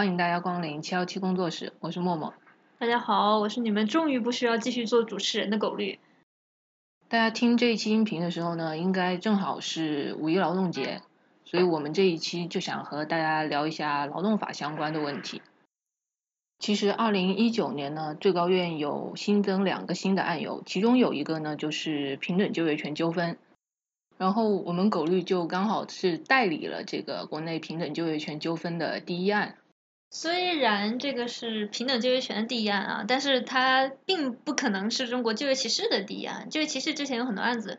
欢迎大家光临七幺七工作室，我是默默。大家好，我是你们终于不需要继续做主持人的狗绿。大家听这一期音频的时候呢，应该正好是五一劳动节，所以我们这一期就想和大家聊一下劳动法相关的问题。其实二零一九年呢，最高院有新增两个新的案由，其中有一个呢就是平等就业权纠纷。然后我们狗绿就刚好是代理了这个国内平等就业权纠纷的第一案。虽然这个是平等就业权的第一案啊，但是它并不可能是中国就业歧视的第一案。就业歧视之前有很多案子，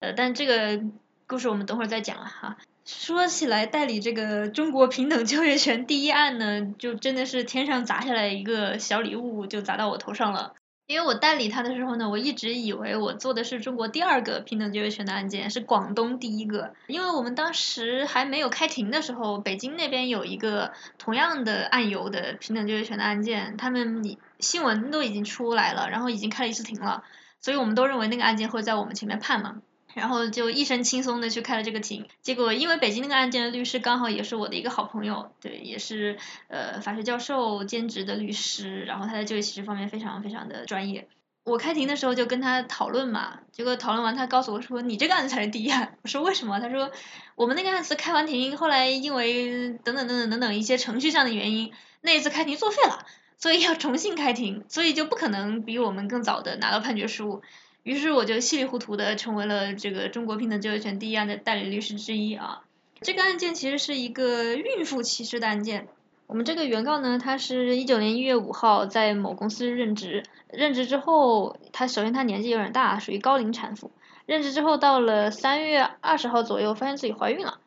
呃，但这个故事我们等会儿再讲了哈。说起来代理这个中国平等就业权第一案呢，就真的是天上砸下来一个小礼物，就砸到我头上了。因为我代理他的时候呢，我一直以为我做的是中国第二个平等就业权的案件，是广东第一个。因为我们当时还没有开庭的时候，北京那边有一个同样的案由的平等就业权的案件，他们新闻都已经出来了，然后已经开了一次庭了，所以我们都认为那个案件会在我们前面判嘛。然后就一身轻松的去开了这个庭，结果因为北京那个案件的律师刚好也是我的一个好朋友，对，也是呃法学教授兼职的律师，然后他在就业歧视方面非常非常的专业。我开庭的时候就跟他讨论嘛，结果讨论完他告诉我说你这个案子才是第一案，我说为什么？他说我们那个案子开完庭，后来因为等等等等等等一些程序上的原因，那一次开庭作废了，所以要重新开庭，所以就不可能比我们更早的拿到判决书。于是我就稀里糊涂的成为了这个中国平等就业权第一案的代理律师之一啊。这个案件其实是一个孕妇歧视的案件。我们这个原告呢，他是一九年一月五号在某公司任职，任职之后，他首先他年纪有点大，属于高龄产妇。任职之后到了三月二十号左右，发现自己怀孕了，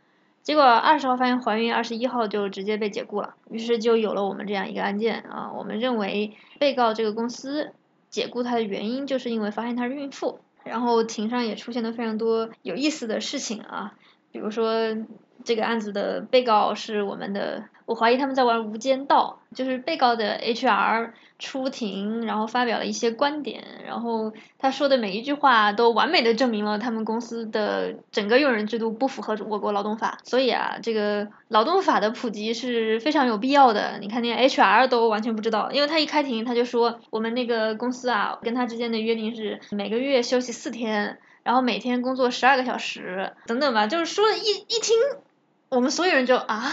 结果二十号发现怀孕，二十一号就直接被解雇了。于是就有了我们这样一个案件啊。我们认为被告这个公司。解雇她的原因就是因为发现她是孕妇，然后庭上也出现了非常多有意思的事情啊，比如说这个案子的被告是我们的。我怀疑他们在玩无间道，就是被告的 HR 出庭，然后发表了一些观点，然后他说的每一句话都完美的证明了他们公司的整个用人制度不符合我国劳动法。所以啊，这个劳动法的普及是非常有必要的。你看那 HR 都完全不知道，因为他一开庭他就说我们那个公司啊，跟他之间的约定是每个月休息四天，然后每天工作十二个小时等等吧，就是说一一听，我们所有人就啊。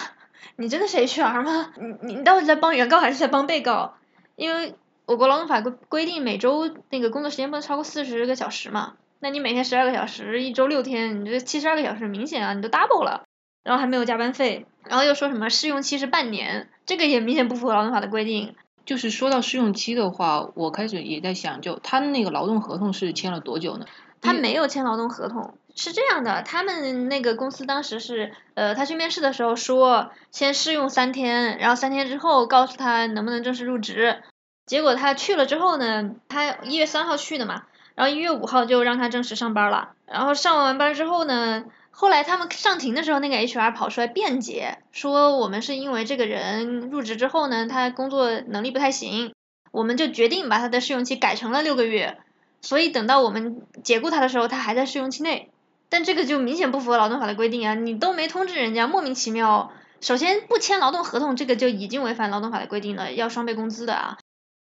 你真的是 HR 吗？你你到底在帮原告还是在帮被告？因为我国劳动法规规定每周那个工作时间不能超过四十个小时嘛，那你每天十二个小时，一周六天，你这七十二个小时明显啊，你都 double 了，然后还没有加班费，然后又说什么试用期是半年，这个也明显不符合劳动法的规定。就是说到试用期的话，我开始也在想，就他那个劳动合同是签了多久呢？他没有签劳动合同。是这样的，他们那个公司当时是，呃，他去面试的时候说，先试用三天，然后三天之后告诉他能不能正式入职。结果他去了之后呢，他一月三号去的嘛，然后一月五号就让他正式上班了。然后上完班之后呢，后来他们上庭的时候，那个 HR 跑出来辩解，说我们是因为这个人入职之后呢，他工作能力不太行，我们就决定把他的试用期改成了六个月，所以等到我们解雇他的时候，他还在试用期内。但这个就明显不符合劳动法的规定啊！你都没通知人家，莫名其妙。首先不签劳动合同，这个就已经违反劳动法的规定了，要双倍工资的啊。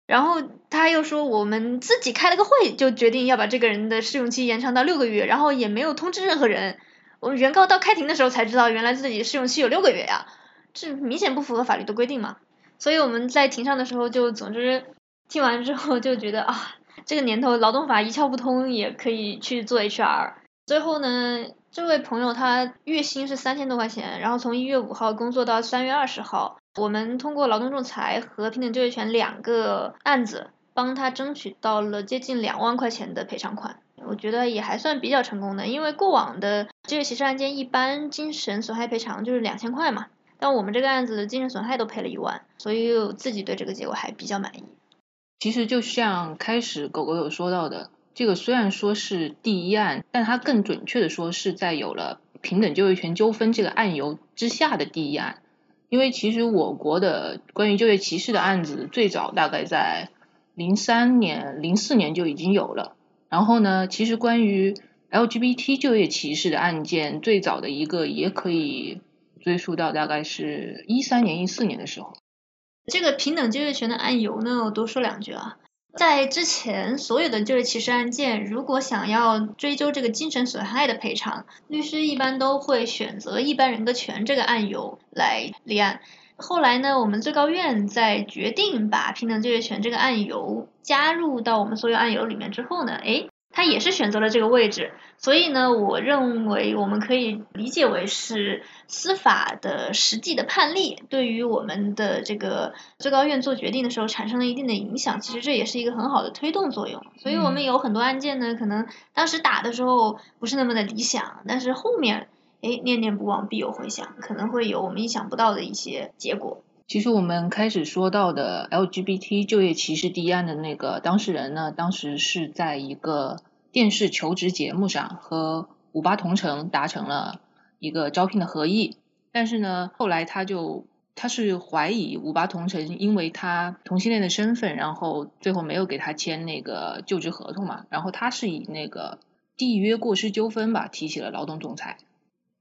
然后他又说我们自己开了个会，就决定要把这个人的试用期延长到六个月，然后也没有通知任何人。我们原告到开庭的时候才知道，原来自己试用期有六个月呀，这明显不符合法律的规定嘛。所以我们在庭上的时候就总之听完之后就觉得啊，这个年头劳动法一窍不通也可以去做 HR。最后呢，这位朋友他月薪是三千多块钱，然后从一月五号工作到三月二十号，我们通过劳动仲裁和平等就业权两个案子，帮他争取到了接近两万块钱的赔偿款，我觉得也还算比较成功的，因为过往的就业歧视案件一般精神损害赔偿就是两千块嘛，但我们这个案子的精神损害都赔了一万，所以我自己对这个结果还比较满意。其实就像开始狗狗有说到的。这个虽然说是第一案，但它更准确的说是在有了平等就业权纠纷这个案由之下的第一案，因为其实我国的关于就业歧视的案子最早大概在零三年、零四年就已经有了。然后呢，其实关于 LGBT 就业歧视的案件最早的一个也可以追溯到大概是一三年、一四年的时候。这个平等就业权的案由呢，我多说两句啊。在之前所有的就业歧视案件，如果想要追究这个精神损害的赔偿，律师一般都会选择一般人格权这个案由来立案。后来呢，我们最高院在决定把平等就业权这个案由加入到我们所有案由里面之后呢，诶，他也是选择了这个位置，所以呢，我认为我们可以理解为是司法的实际的判例对于我们的这个最高院做决定的时候产生了一定的影响，其实这也是一个很好的推动作用。所以我们有很多案件呢，可能当时打的时候不是那么的理想，但是后面。哎，念念不忘必有回响，可能会有我们意想不到的一些结果。其实我们开始说到的 LGBT 就业歧视第一案的那个当事人呢，当时是在一个电视求职节目上和五八同城达成了一个招聘的合意，但是呢，后来他就他是怀疑五八同城因为他同性恋的身份，然后最后没有给他签那个就职合同嘛，然后他是以那个缔约过失纠纷吧提起了劳动仲裁。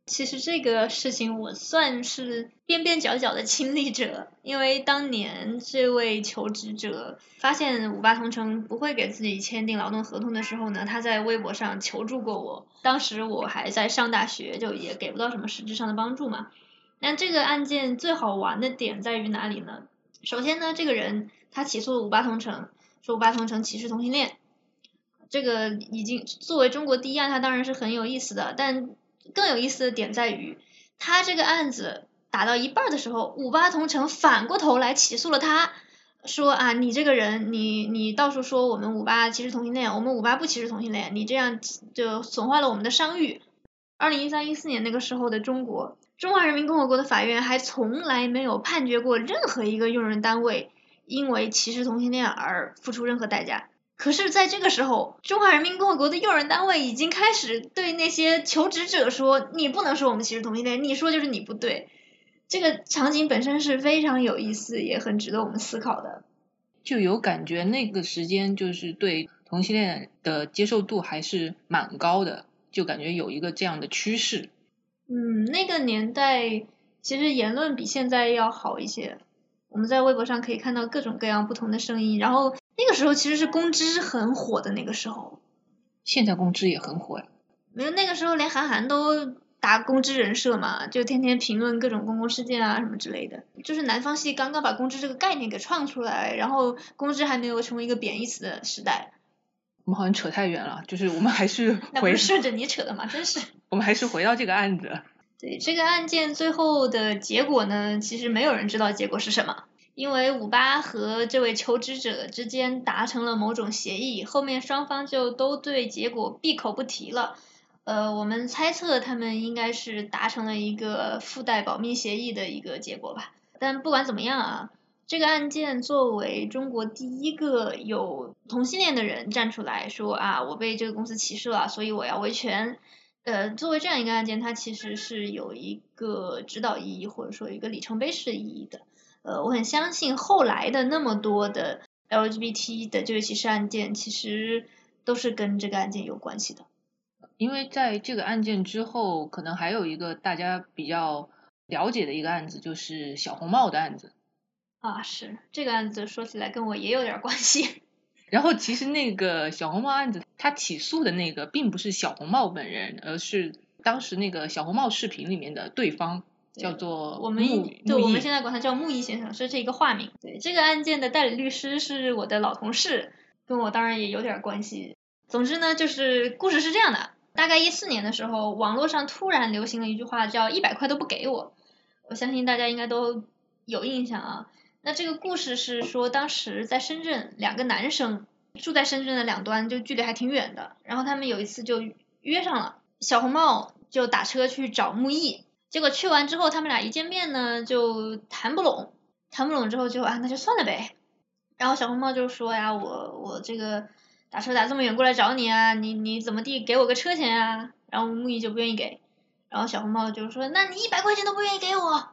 其实这个事情我算是边边角角的亲历者，因为当年这位求职者发现五八同城不会给自己签订劳动合同的时候呢，他在微博上求助过我。当时我还在上大学，就也给不到什么实质上的帮助嘛。那这个案件最好玩的点在于哪里呢？首先呢，这个人他起诉五八同城，说五八同城歧视同性恋，这个已经作为中国第一案，他当然是很有意思的，但。更有意思的点在于，他这个案子打到一半的时候，五八同城反过头来起诉了他，说啊，你这个人，你你到处说我们五八歧视同性恋，我们五八不歧视同性恋，你这样就损坏了我们的商誉。二零一三一四年那个时候的中国，中华人民共和国的法院还从来没有判决过任何一个用人单位因为歧视同性恋而付出任何代价。可是，在这个时候，中华人民共和国的用人单位已经开始对那些求职者说：“你不能说我们歧视同性恋，你说就是你不对。”这个场景本身是非常有意思，也很值得我们思考的。就有感觉，那个时间就是对同性恋的接受度还是蛮高的，就感觉有一个这样的趋势。嗯，那个年代其实言论比现在要好一些，我们在微博上可以看到各种各样不同的声音，然后。那个时候其实是公知很火的那个时候，现在公知也很火呀。没有那个时候连韩寒都打公知人设嘛，就天天评论各种公共事件啊什么之类的。就是南方系刚刚把公知这个概念给创出来，然后公知还没有成为一个贬义词的时代。我们好像扯太远了，就是我们还是 那不是顺着你扯的嘛？真是。我们还是回到这个案子。对这个案件最后的结果呢，其实没有人知道结果是什么。因为五八和这位求职者之间达成了某种协议，后面双方就都对结果闭口不提了。呃，我们猜测他们应该是达成了一个附带保密协议的一个结果吧。但不管怎么样啊，这个案件作为中国第一个有同性恋的人站出来说啊，我被这个公司歧视了，所以我要维权。呃，作为这样一个案件，它其实是有一个指导意义，或者说一个里程碑式意义的。呃，我很相信后来的那么多的 LGBT 的就业歧视案件，其实都是跟这个案件有关系的。因为在这个案件之后，可能还有一个大家比较了解的一个案子，就是小红帽的案子。啊，是这个案子说起来跟我也有点关系。然后其实那个小红帽案子，他起诉的那个并不是小红帽本人，而是当时那个小红帽视频里面的对方。叫做我们对，我们现在管他叫木易先生，是这一个化名。对，这个案件的代理律师是我的老同事，跟我当然也有点关系。总之呢，就是故事是这样的：大概一四年的时候，网络上突然流行了一句话，叫“一百块都不给我”。我相信大家应该都有印象啊。那这个故事是说，当时在深圳，两个男生住在深圳的两端，就距离还挺远的。然后他们有一次就约上了，小红帽就打车去找木易。结果去完之后，他们俩一见面呢，就谈不拢，谈不拢之后就啊，那就算了呗。然后小红帽就说呀，我我这个打车打这么远过来找你啊，你你怎么地给我个车钱啊？然后木易就不愿意给，然后小红帽就说，那你一百块钱都不愿意给我。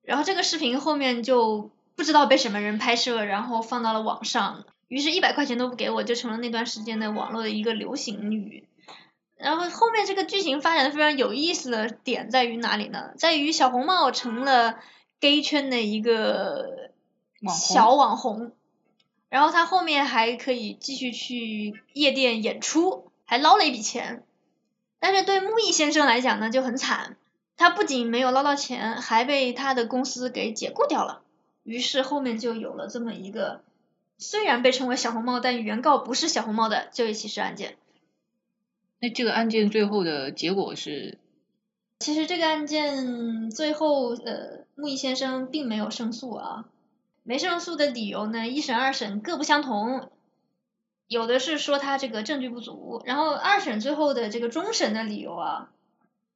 然后这个视频后面就不知道被什么人拍摄，然后放到了网上，于是，一百块钱都不给我就成了那段时间的网络的一个流行语。然后后面这个剧情发展的非常有意思的点在于哪里呢？在于小红帽成了 gay 圈的一个小网红，然后他后面还可以继续去夜店演出，还捞了一笔钱。但是对木易先生来讲呢，就很惨。他不仅没有捞到钱，还被他的公司给解雇掉了。于是后面就有了这么一个，虽然被称为小红帽，但原告不是小红帽的就业歧视案件。那这个案件最后的结果是？其实这个案件最后，呃，木易先生并没有胜诉啊。没胜诉的理由呢，一审、二审各不相同。有的是说他这个证据不足，然后二审最后的这个终审的理由啊。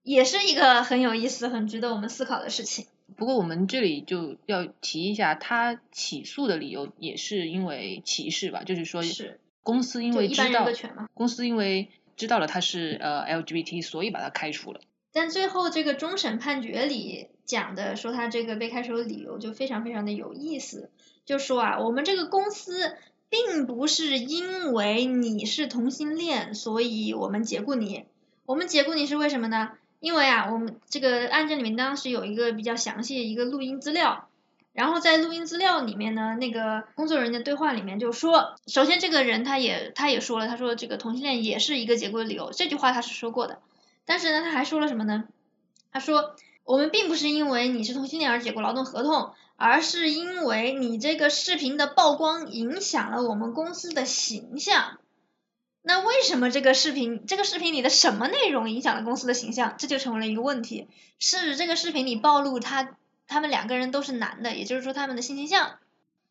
也是一个很有意思、很值得我们思考的事情。不过我们这里就要提一下，他起诉的理由也是因为歧视吧，就是说公司因为知道公司因为知道了他是呃 LGBT，所以把他开除了。但最后这个终审判决里讲的说他这个被开除的理由就非常非常的有意思，就说啊，我们这个公司并不是因为你是同性恋，所以我们解雇你，我们解雇你是为什么呢？因为啊，我们这个案件里面当时有一个比较详细的一个录音资料，然后在录音资料里面呢，那个工作人员的对话里面就说，首先这个人他也他也说了，他说这个同性恋也是一个解雇的理由，这句话他是说过的，但是呢，他还说了什么呢？他说我们并不是因为你是同性恋而解雇劳动合同，而是因为你这个视频的曝光影响了我们公司的形象。那为什么这个视频，这个视频里的什么内容影响了公司的形象？这就成为了一个问题。是这个视频里暴露他他们两个人都是男的，也就是说他们的性倾向，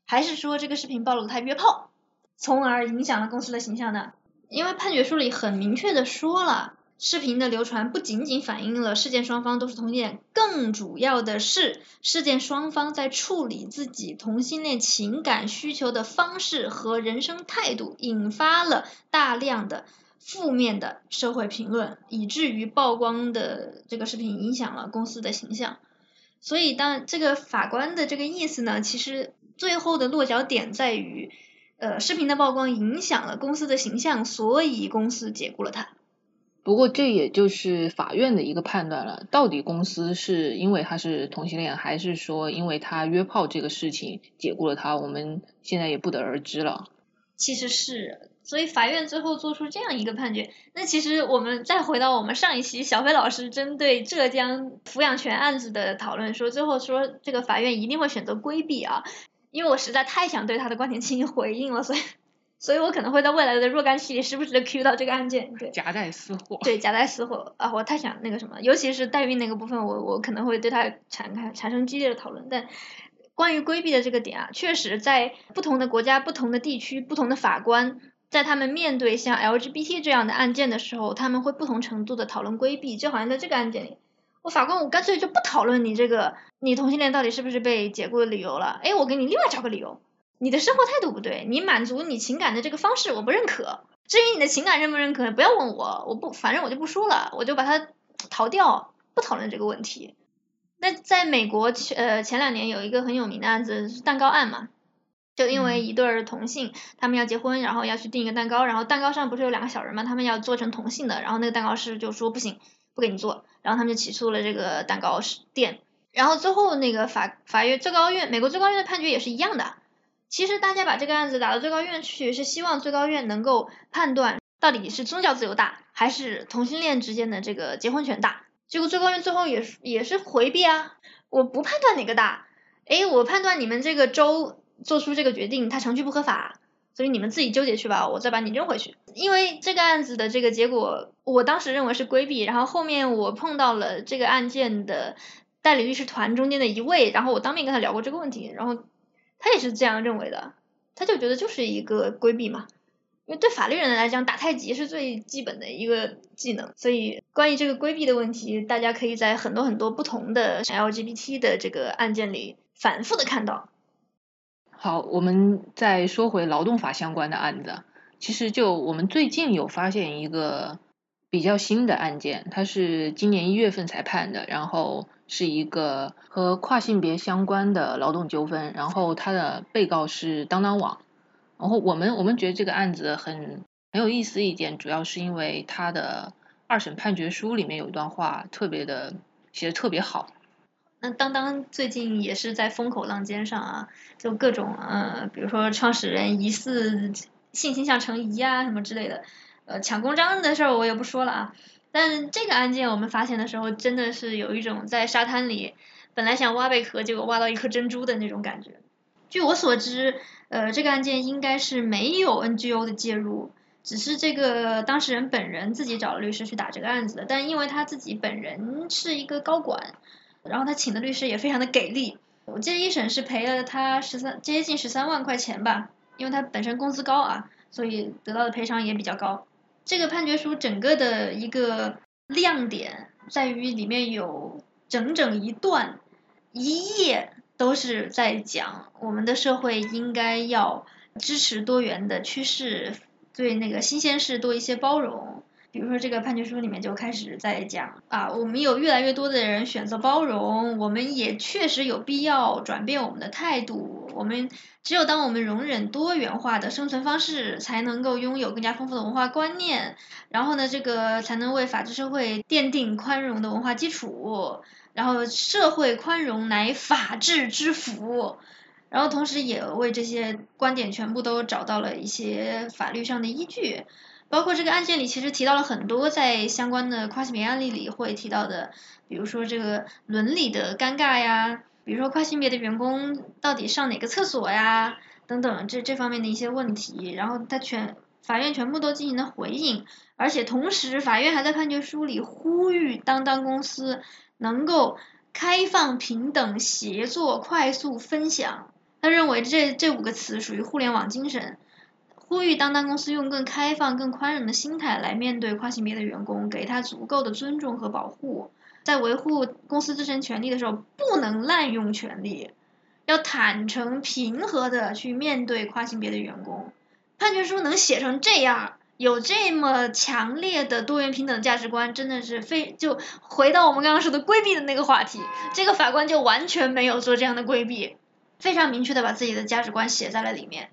还是说这个视频暴露他约炮，从而影响了公司的形象呢？因为判决书里很明确的说了。视频的流传不仅仅反映了事件双方都是同性恋，更主要的是事件双方在处理自己同性恋情感需求的方式和人生态度，引发了大量的负面的社会评论，以至于曝光的这个视频影响了公司的形象。所以，当这个法官的这个意思呢，其实最后的落脚点在于，呃，视频的曝光影响了公司的形象，所以公司解雇了他。不过这也就是法院的一个判断了，到底公司是因为他是同性恋，还是说因为他约炮这个事情解雇了他，我们现在也不得而知了。其实是，所以法院最后做出这样一个判决。那其实我们再回到我们上一期小飞老师针对浙江抚养权案子的讨论，说最后说这个法院一定会选择规避啊，因为我实在太想对他的观点进行回应了，所以。所以我可能会在未来的若干期里时不时的 Q 到这个案件，对。夹带私货。对，夹带私货啊！我太想那个什么，尤其是代孕那个部分，我我可能会对它产开产生激烈的讨论。但关于规避的这个点啊，确实在不同的国家、不同的地区、不同的法官，在他们面对像 LGBT 这样的案件的时候，他们会不同程度的讨论规避。就好像在这个案件里，我法官我干脆就不讨论你这个你同性恋到底是不是被解雇的理由了，哎，我给你另外找个理由。你的生活态度不对，你满足你情感的这个方式我不认可。至于你的情感认不认可，不要问我，我不，反正我就不说了，我就把它逃掉，不讨论这个问题。那在美国，呃，前两年有一个很有名的案子是蛋糕案嘛，就因为一对儿同性，他们要结婚，然后要去订一个蛋糕，然后蛋糕上不是有两个小人嘛，他们要做成同性的，然后那个蛋糕师就说不行，不给你做，然后他们就起诉了这个蛋糕店，然后最后那个法法院最高院，美国最高院的判决也是一样的。其实大家把这个案子打到最高院去，是希望最高院能够判断到底是宗教自由大，还是同性恋之间的这个结婚权大。结果最高院最后也是也是回避啊，我不判断哪个大，哎，我判断你们这个州做出这个决定，它程序不合法，所以你们自己纠结去吧，我再把你扔回去。因为这个案子的这个结果，我当时认为是规避，然后后面我碰到了这个案件的代理律师团中间的一位，然后我当面跟他聊过这个问题，然后。他也是这样认为的，他就觉得就是一个规避嘛，因为对法律人来讲，打太极是最基本的一个技能，所以关于这个规避的问题，大家可以在很多很多不同的 LGBT 的这个案件里反复的看到。好，我们再说回劳动法相关的案子，其实就我们最近有发现一个比较新的案件，它是今年一月份才判的，然后。是一个和跨性别相关的劳动纠纷，然后他的被告是当当网，然后我们我们觉得这个案子很很有意思一点，主要是因为他的二审判决书里面有一段话特别的写的特别好。那当当最近也是在风口浪尖上啊，就各种呃，比如说创始人疑似性倾向成疑啊什么之类的，呃抢公章的事儿我也不说了啊。但这个案件我们发现的时候，真的是有一种在沙滩里本来想挖贝壳，结果挖到一颗珍珠的那种感觉。据我所知，呃，这个案件应该是没有 NGO 的介入，只是这个当事人本人自己找了律师去打这个案子的。但因为他自己本人是一个高管，然后他请的律师也非常的给力。我记得一审是赔了他十三接近十三万块钱吧，因为他本身工资高啊，所以得到的赔偿也比较高。这个判决书整个的一个亮点在于里面有整整一段一页都是在讲我们的社会应该要支持多元的趋势，对那个新鲜事多一些包容。比如说这个判决书里面就开始在讲啊，我们有越来越多的人选择包容，我们也确实有必要转变我们的态度。我们只有当我们容忍多元化的生存方式，才能够拥有更加丰富的文化观念，然后呢，这个才能为法治社会奠定宽容的文化基础。然后社会宽容乃法治之福，然后同时也为这些观点全部都找到了一些法律上的依据。包括这个案件里，其实提到了很多在相关的跨性别案例里会提到的，比如说这个伦理的尴尬呀，比如说跨性别的员工到底上哪个厕所呀，等等这这方面的一些问题，然后他全法院全部都进行了回应，而且同时法院还在判决书里呼吁当当公司能够开放、平等、协作、快速分享，他认为这这五个词属于互联网精神。呼吁当当公司用更开放、更宽容的心态来面对跨性别的员工，给他足够的尊重和保护。在维护公司自身权利的时候，不能滥用权利，要坦诚、平和的去面对跨性别的员工。判决书能写成这样，有这么强烈的多元平等价值观，真的是非就回到我们刚刚说的规避的那个话题，这个法官就完全没有做这样的规避，非常明确的把自己的价值观写在了里面。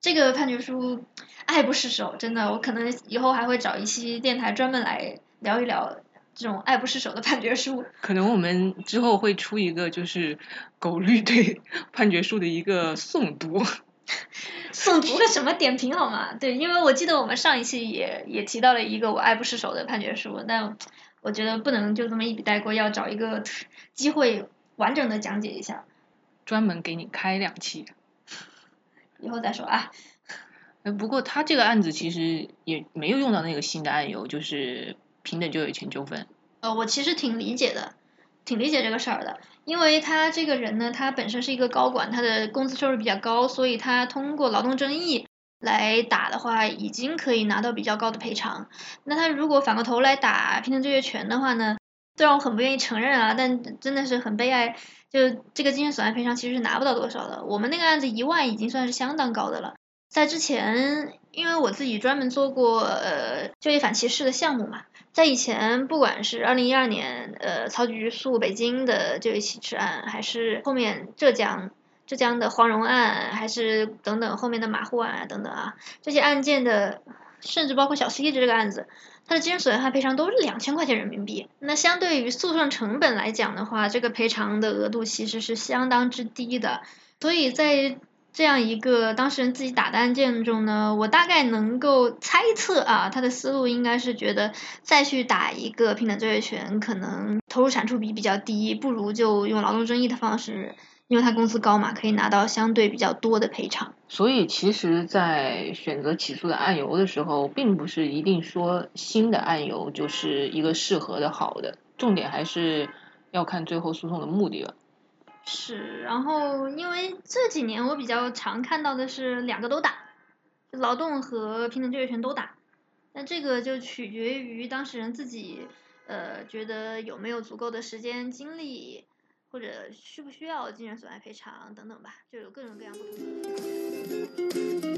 这个判决书爱不释手，真的，我可能以后还会找一期电台专门来聊一聊这种爱不释手的判决书。可能我们之后会出一个就是狗律对判决书的一个诵读。诵读个什么点评好吗？对，因为我记得我们上一期也也提到了一个我爱不释手的判决书，但我觉得不能就这么一笔带过，要找一个 机会完整的讲解一下。专门给你开两期。以后再说啊。不过他这个案子其实也没有用到那个新的案由，就是平等就业权纠纷。呃，我其实挺理解的，挺理解这个事儿的，因为他这个人呢，他本身是一个高管，他的工资收入比较高，所以他通过劳动争议来打的话，已经可以拿到比较高的赔偿。那他如果反过头来打平等就业权的话呢，虽然我很不愿意承认啊，但真的是很悲哀。就这个精神损害赔偿其实是拿不到多少的，我们那个案子一万已经算是相当高的了。在之前，因为我自己专门做过呃就业反歧视的项目嘛，在以前不管是二零一二年呃曹局诉北京的就业歧视案，还是后面浙江浙江的黄蓉案，还是等等后面的马虎案等等啊，这些案件的，甚至包括小 C 的这个案子。它的精神损害赔偿都是两千块钱人民币，那相对于诉讼成本来讲的话，这个赔偿的额度其实是相当之低的。所以在这样一个当事人自己打的案件中呢，我大概能够猜测啊，他的思路应该是觉得再去打一个平等就业权，可能投入产出比比较低，不如就用劳动争议的方式。因为他工资高嘛，可以拿到相对比较多的赔偿。所以其实，在选择起诉的案由的时候，并不是一定说新的案由就是一个适合的好的，重点还是要看最后诉讼的目的了。是，然后因为这几年我比较常看到的是两个都打，劳动和平等就业权都打，那这个就取决于当事人自己，呃，觉得有没有足够的时间精力。或者需不需要精神损害赔偿等等吧，就有各种各样不同的。